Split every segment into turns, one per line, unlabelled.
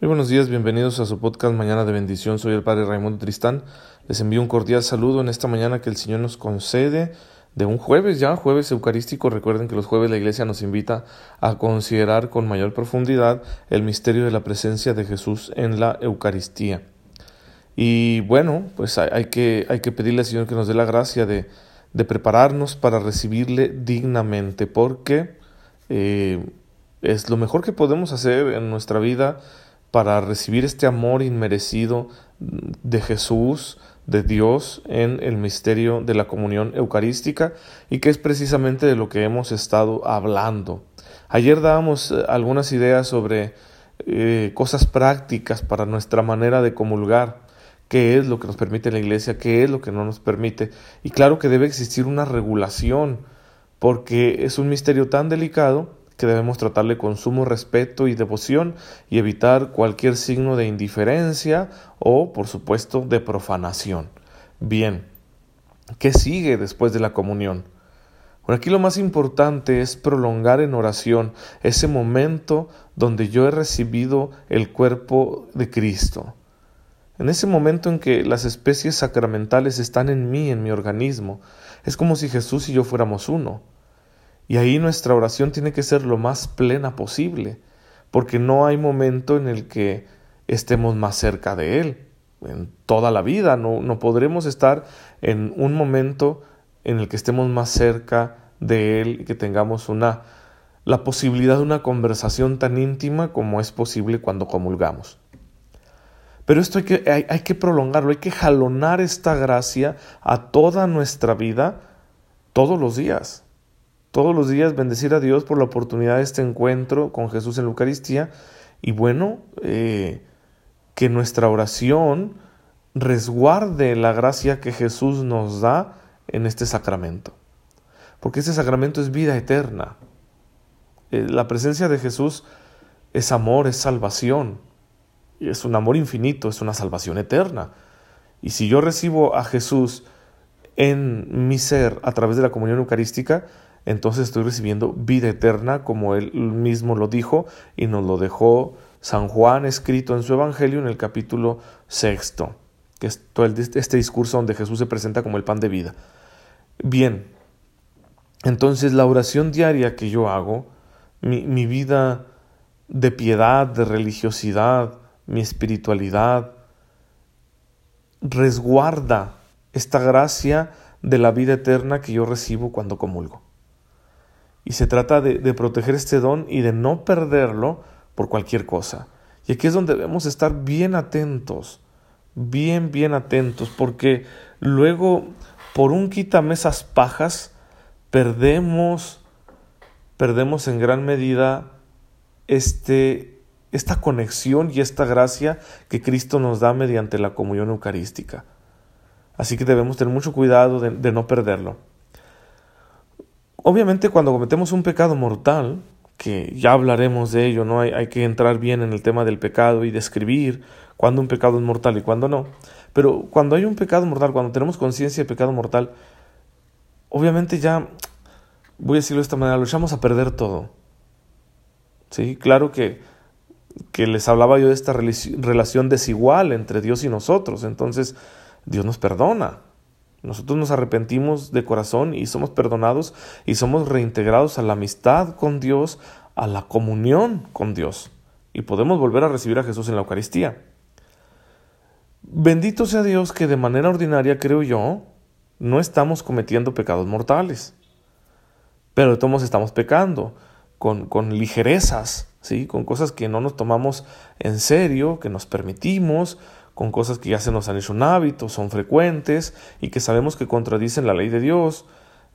Muy buenos días, bienvenidos a su podcast Mañana de Bendición. Soy el Padre Raimundo Tristán. Les envío un cordial saludo en esta mañana que el Señor nos concede de un jueves ya, jueves eucarístico. Recuerden que los jueves la Iglesia nos invita a considerar con mayor profundidad el misterio de la presencia de Jesús en la Eucaristía. Y bueno, pues hay, que, hay que pedirle al Señor que nos dé la gracia de, prepararnos para recibirle dignamente, porque eh, es lo mejor que podemos hacer en nuestra vida para recibir este amor inmerecido de Jesús, de Dios, en el misterio de la comunión eucarística y que es precisamente de lo que hemos estado hablando. Ayer dábamos eh, algunas ideas sobre eh, cosas prácticas para nuestra manera de comulgar, qué es lo que nos permite la Iglesia, qué es lo que no nos permite. Y claro que debe existir una regulación, porque es un misterio tan delicado que debemos tratarle con sumo respeto y devoción y evitar cualquier signo de indiferencia o, por supuesto, de profanación. Bien, ¿qué sigue después de la comunión? Bueno, aquí lo más importante es prolongar en oración ese momento donde yo he recibido el cuerpo de Cristo. En ese momento en que las especies sacramentales están en mí, en mi organismo, es como si Jesús y yo fuéramos uno. Y ahí nuestra oración tiene que ser lo más plena posible, porque no hay momento en el que estemos más cerca de Él. En toda la vida no, podremos estar en un momento en el que estemos más cerca de Él y que tengamos una la posibilidad de una conversación tan íntima como es posible cuando comulgamos. Pero esto hay que, hay, hay que prolongarlo, hay que jalonar esta gracia a toda nuestra vida todos los días todos los días bendecir a Dios por la oportunidad de este encuentro con Jesús en la Eucaristía y bueno, eh, que nuestra oración resguarde la gracia que Jesús nos da en este sacramento. Porque este sacramento es vida eterna. Eh, la presencia de Jesús es amor, es salvación. Es un amor infinito, es una salvación eterna. Y si yo recibo a Jesús en mi ser a través de la comunión eucarística, entonces estoy recibiendo vida eterna, como él mismo lo dijo y nos lo dejó San Juan escrito en su Evangelio en el capítulo sexto, que es todo este discurso donde Jesús se presenta como el pan de vida. Bien, entonces la oración diaria que yo hago, mi, mi vida de piedad, de religiosidad, mi espiritualidad, resguarda esta gracia de la vida eterna que yo recibo cuando comulgo. Y se trata de, proteger este don y de no perderlo por cualquier cosa. Y aquí es donde debemos estar bien atentos, bien, bien atentos, porque luego por un quítame esas pajas perdemos, perdemos en gran medida este, esta conexión y esta gracia que Cristo nos da mediante la comunión eucarística. Así que debemos tener mucho cuidado de no perderlo. Obviamente cuando cometemos un pecado mortal, que ya hablaremos de ello, ¿no? Hay, hay, que entrar bien en el tema del pecado y describir cuándo un pecado es mortal y cuándo no. Pero cuando hay un pecado mortal, cuando tenemos conciencia de pecado mortal, obviamente ya, voy a decirlo de esta manera, lo echamos a perder todo. Sí, claro que, que les hablaba yo de esta relación desigual entre Dios y nosotros. Entonces, Dios nos perdona, nosotros nos arrepentimos de corazón y somos perdonados y somos reintegrados a la amistad con Dios, a la comunión con Dios. Y podemos volver a recibir a Jesús en la Eucaristía. Bendito sea Dios que de manera ordinaria, creo yo, no estamos cometiendo pecados mortales. Pero de todos estamos pecando con, con ligerezas, ¿sí? con cosas que no nos tomamos en serio, que nos permitimos, con cosas que ya se nos han hecho un hábito, son frecuentes y que sabemos que contradicen la ley de Dios.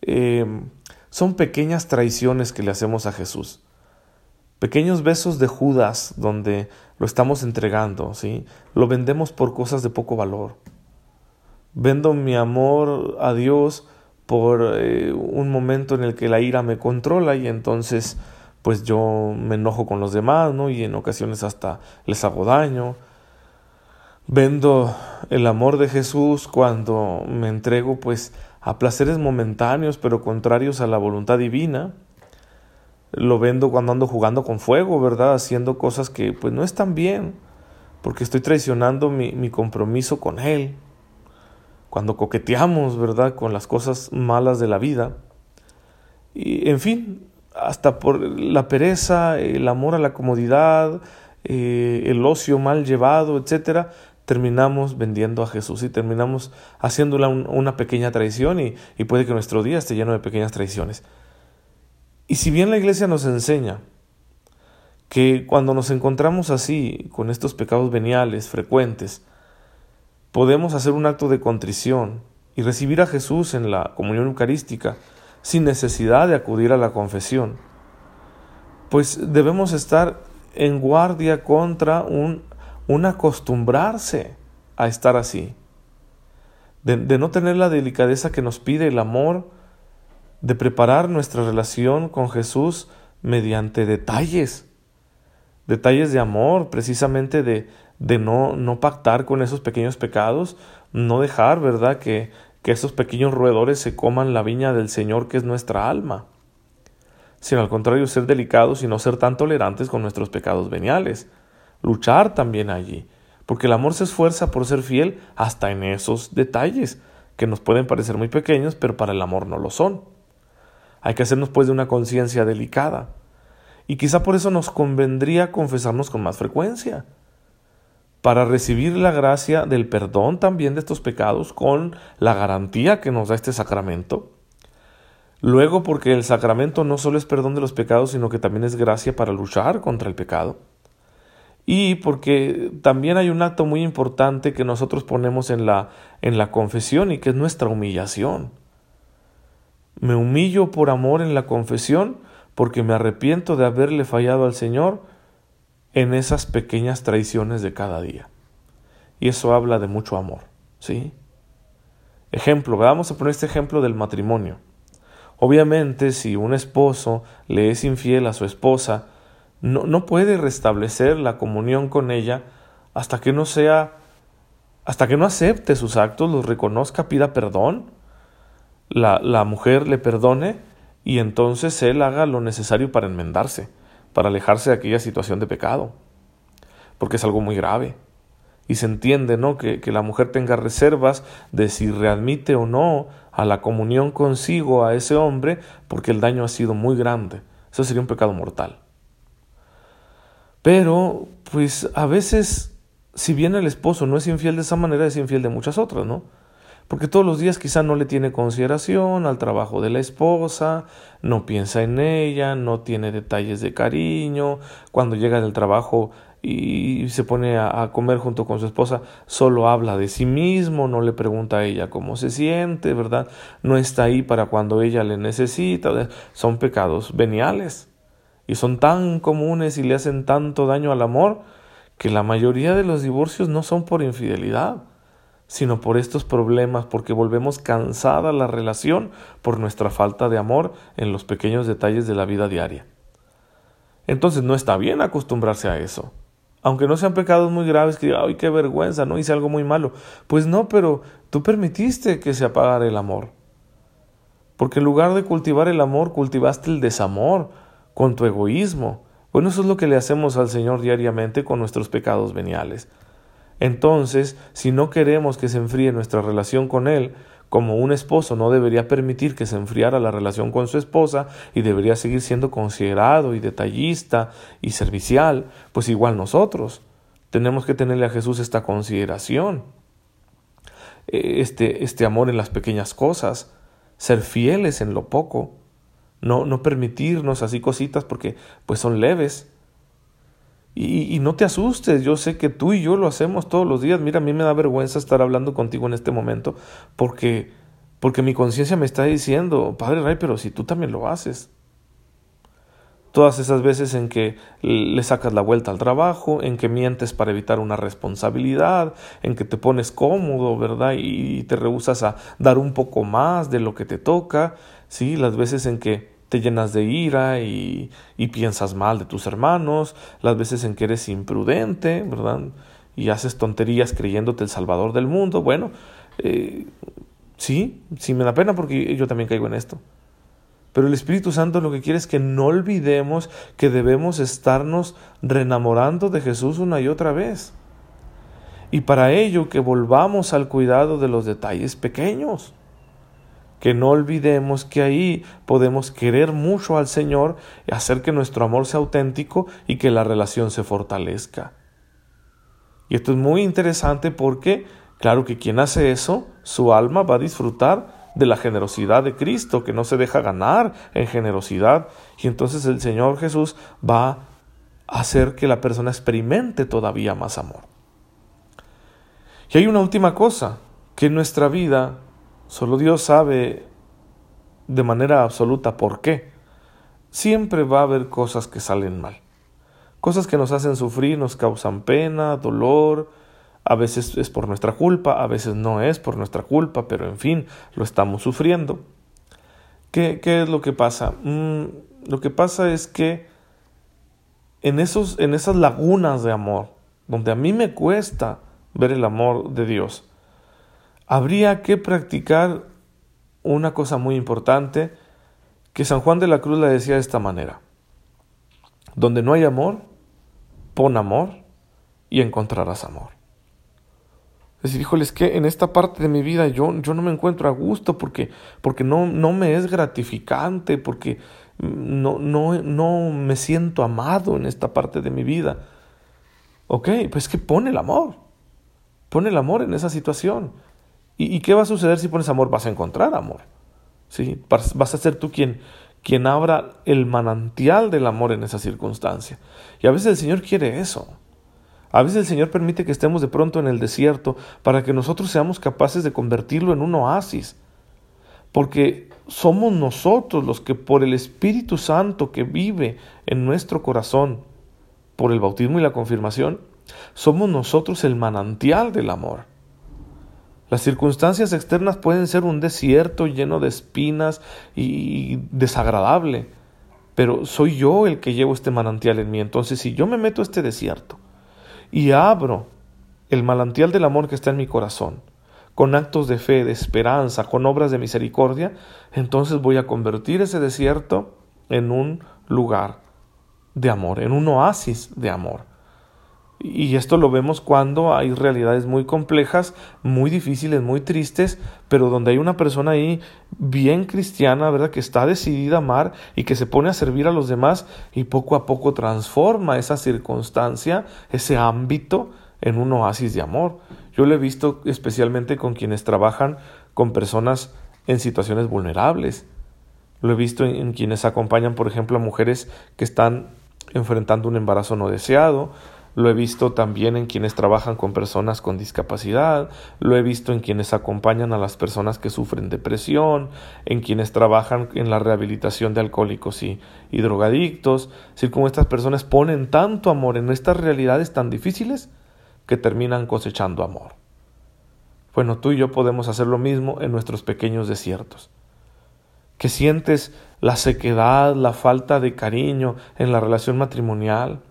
Em, son pequeñas traiciones que le hacemos a Jesús. Pequeños besos de Judas donde lo estamos entregando, ¿sí? Lo vendemos por cosas de poco valor. Vendo mi amor a Dios por eh, un momento en el que la ira me controla y entonces pues yo me enojo con los demás, ¿no? Y en ocasiones hasta les hago daño. Vendo el amor de Jesús cuando me entrego pues a placeres momentáneos pero contrarios a la voluntad divina. Lo vendo cuando ando jugando con fuego, ¿verdad? Haciendo cosas que pues no están bien. porque estoy traicionando mi, mi compromiso con Él. Cuando coqueteamos, ¿verdad?, con las cosas malas de la vida. Y, en fin, hasta por la pereza, el amor a la comodidad, eh, el ocio mal llevado, etcétera, terminamos vendiendo a Jesús y terminamos haciéndola una pequeña traición y, y puede que nuestro día esté lleno de pequeñas traiciones. Y si bien la iglesia nos enseña que cuando nos encontramos así, con estos pecados veniales frecuentes, podemos hacer un acto de contrición y recibir a Jesús en la comunión eucarística sin necesidad de acudir a la confesión, pues debemos estar en guardia contra un, un acostumbrarse a estar así, de, no tener la delicadeza que nos pide el amor, de preparar nuestra relación con Jesús mediante detalles, detalles de amor, precisamente de, de no, no pactar con esos pequeños pecados, no dejar, ¿verdad?, que, que esos pequeños roedores se coman la viña del Señor que es nuestra alma sino al contrario ser delicados y no ser tan tolerantes con nuestros pecados veniales. Luchar también allí, porque el amor se esfuerza por ser fiel hasta en esos detalles, que nos pueden parecer muy pequeños, pero para el amor no lo son. Hay que hacernos pues de una conciencia delicada. Y quizá por eso nos convendría confesarnos con más frecuencia, para recibir la gracia del perdón también de estos pecados con la garantía que nos da este sacramento Luego porque el sacramento no solo es perdón de los pecados, sino que también es gracia para luchar contra el pecado. Y porque también hay un acto muy importante que nosotros ponemos en la, en la confesión y que es nuestra humillación. Me humillo por amor en la confesión porque me arrepiento de haberle fallado al Señor en esas pequeñas traiciones de cada día. Y eso habla de mucho amor, ¿sí? Ejemplo, vamos a poner este ejemplo del matrimonio. Obviamente, si un esposo le es infiel a su esposa, no, no puede restablecer la comunión con ella hasta que no sea, hasta que no acepte sus actos, los reconozca, pida perdón, la, la mujer le perdone y entonces él haga lo necesario para enmendarse, para alejarse de aquella situación de pecado, porque es algo muy grave y se entiende ¿no? que, que, la mujer tenga reservas de si readmite o no a la comunión consigo a ese hombre porque el daño ha sido muy grande. Eso sería un pecado mortal. Pero, pues a veces, si bien el esposo no es infiel de esa manera, es infiel de muchas otras, ¿no? Porque todos los días quizá no le tiene consideración al trabajo de la esposa, no piensa en ella, no tiene detalles de cariño, cuando llega del trabajo y se pone a, comer junto con su esposa, solo habla de sí mismo, no le pregunta a ella cómo se siente, ¿verdad? No está ahí para cuando ella le necesita. Son pecados veniales y son tan comunes y le hacen tanto daño al amor que la mayoría de los divorcios no son por infidelidad, sino por estos problemas, porque volvemos cansada la relación por nuestra falta de amor en los pequeños detalles de la vida diaria. Entonces no está bien acostumbrarse a eso aunque no sean pecados muy graves, que ay, qué vergüenza, no hice algo muy malo. Pues no, pero tú permitiste que se apagara el amor. Porque en lugar de cultivar el amor, cultivaste el desamor con tu egoísmo. Bueno, eso es lo que le hacemos al Señor diariamente con nuestros pecados veniales. Entonces, si no queremos que se enfríe nuestra relación con Él, como un esposo no debería permitir que se enfriara la relación con su esposa y debería seguir siendo considerado y detallista y servicial, pues igual nosotros tenemos que tenerle a Jesús esta consideración, eh, este, este amor en las pequeñas cosas, ser fieles en lo poco, no, no permitirnos así cositas porque pues son leves, y, no te asustes, yo sé que tú y yo lo hacemos todos los días. Mira, a mí me da vergüenza estar hablando contigo en este momento porque, porque mi conciencia me está diciendo, Padre Ray, pero si tú también lo haces. Todas esas veces en que le sacas la vuelta al trabajo, en que mientes para evitar una responsabilidad, en que te pones cómodo, ¿verdad? Y te rehusas a dar un poco más de lo que te toca, ¿sí? Las veces en que te llenas de ira y, piensas mal de tus hermanos, las veces en que eres imprudente, ¿verdad? Y haces tonterías creyéndote el salvador del mundo. Bueno, eh, sí, sí me da pena porque yo también caigo en esto. Pero el Espíritu Santo lo que quiere es que no olvidemos que debemos estarnos reenamorando de Jesús una y otra vez. Y para ello que volvamos al cuidado de los detalles pequeños. Que no olvidemos que ahí podemos querer mucho al Señor hacer que nuestro amor sea auténtico y que la relación se fortalezca. Y esto es muy interesante porque, claro que quien hace eso, su alma va a disfrutar de la generosidad de Cristo, que no se deja ganar en generosidad. Y entonces el Señor Jesús va a hacer que la persona experimente todavía más amor. Y hay una última cosa, que en nuestra vida solo Dios sabe de manera absoluta por qué. Siempre va a haber cosas que salen mal. Cosas que nos hacen sufrir, nos causan pena, dolor, a veces es por nuestra culpa, a veces no es por nuestra culpa, pero en fin, lo estamos sufriendo. ¿Qué, qué es lo que pasa? Mm, lo que pasa es que en, esos, en esas lagunas de amor, donde a mí me cuesta ver el amor de Dios, habría que practicar una cosa muy importante que San Juan de la Cruz le decía de esta manera. Donde no hay amor, pon amor y encontrarás amor. Decir, es que en esta parte de mi vida yo, yo no me encuentro a gusto porque, porque no, no me es gratificante, porque no, no, no me siento amado en esta parte de mi vida. Ok, pues que pone el amor. Pone el amor en esa situación. ¿Y, qué va a suceder si pones amor? Vas a encontrar amor. ¿sí? Vas a ser tú quien, quien abra el manantial del amor en esa circunstancia. Y a veces el Señor quiere eso. A veces el Señor permite que estemos de pronto en el desierto para que nosotros seamos capaces de convertirlo en un oasis. Porque somos nosotros los que por el Espíritu Santo que vive en nuestro corazón, por el bautismo y la confirmación, somos nosotros el manantial del amor. Las circunstancias externas pueden ser un desierto lleno de espinas y desagradable, pero soy yo el que llevo este manantial en mí. Entonces, si yo me meto a este desierto y abro el manantial del amor que está en mi corazón, con actos de fe, de esperanza, con obras de misericordia, entonces voy a convertir ese desierto en un lugar de amor, en un oasis de amor. Y esto lo vemos cuando hay realidades muy complejas, muy difíciles, muy tristes, pero donde hay una persona ahí bien cristiana, ¿verdad? Que está decidida a amar y que se pone a servir a los demás y poco a poco transforma esa circunstancia, ese ámbito, en un oasis de amor. Yo lo he visto especialmente con quienes trabajan con personas en situaciones vulnerables. Lo he visto en, en quienes acompañan, por ejemplo, a mujeres que están enfrentando un embarazo no deseado, lo he visto también en quienes trabajan con personas con discapacidad, lo he visto en quienes acompañan a las personas que sufren depresión, en quienes trabajan en la rehabilitación de alcohólicos y, drogadictos, es como estas personas ponen tanto amor en estas realidades tan difíciles que terminan cosechando amor. Bueno, tú y yo podemos hacer lo mismo en nuestros pequeños desiertos. Que sientes la sequedad, la falta de cariño en la relación matrimonial,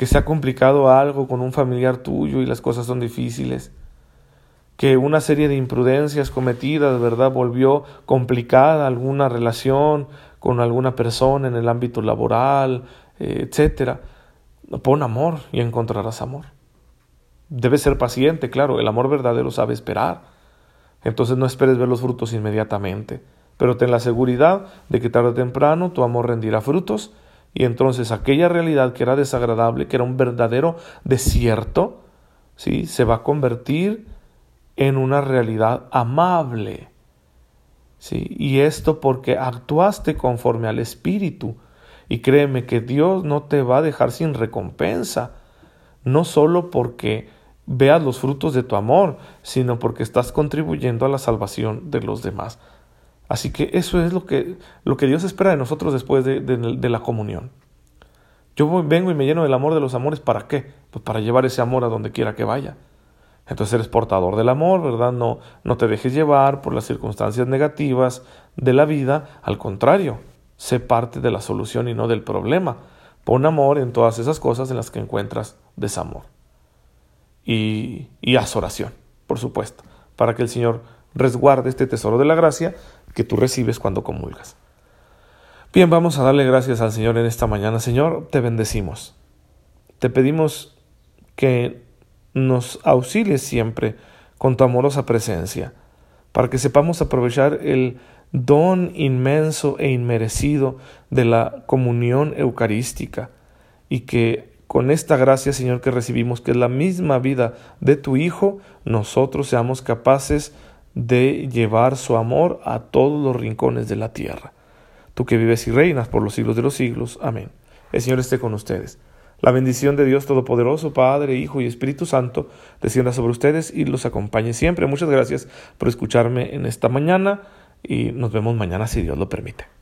que se ha complicado algo con un familiar tuyo y las cosas son difíciles, que una serie de imprudencias cometidas, ¿verdad?, volvió complicada alguna relación con alguna persona en el ámbito laboral, eh, etcétera. Pon amor y encontrarás amor. Debes ser paciente, claro, el amor verdadero sabe esperar. Entonces no esperes ver los frutos inmediatamente, pero ten la seguridad de que tarde o temprano tu amor rendirá frutos y entonces aquella realidad que era desagradable, que era un verdadero desierto, ¿sí? se va a convertir en una realidad amable. ¿sí? Y esto porque actuaste conforme al Espíritu. Y créeme que Dios no te va a dejar sin recompensa, no solo porque veas los frutos de tu amor, sino porque estás contribuyendo a la salvación de los demás. Así que eso es lo que, lo que Dios espera de nosotros después de, la comunión. Yo vengo y me lleno del amor de los amores, ¿para qué? Pues para llevar ese amor a donde quiera que vaya. Entonces eres portador del amor, ¿verdad? No, no te dejes llevar por las circunstancias negativas de la vida, al contrario, sé parte de la solución y no del problema. Pon amor en todas esas cosas en las que encuentras desamor. Y, y haz oración, por supuesto, para que el Señor resguarde este tesoro de la gracia que tú recibes cuando comulgas. Bien, vamos a darle gracias al Señor en esta mañana. Señor, te bendecimos. Te pedimos que nos auxilies siempre con tu amorosa presencia, para que sepamos aprovechar el don inmenso e inmerecido de la comunión eucarística, y que con esta gracia, Señor, que recibimos, que es la misma vida de tu Hijo, nosotros seamos capaces de llevar su amor a todos los rincones de la tierra. Tú que vives y reinas por los siglos de los siglos. Amén. El Señor esté con ustedes. La bendición de Dios Todopoderoso, Padre, Hijo y Espíritu Santo, descienda sobre ustedes y los acompañe siempre. Muchas gracias por escucharme en esta mañana y nos vemos mañana si Dios lo permite.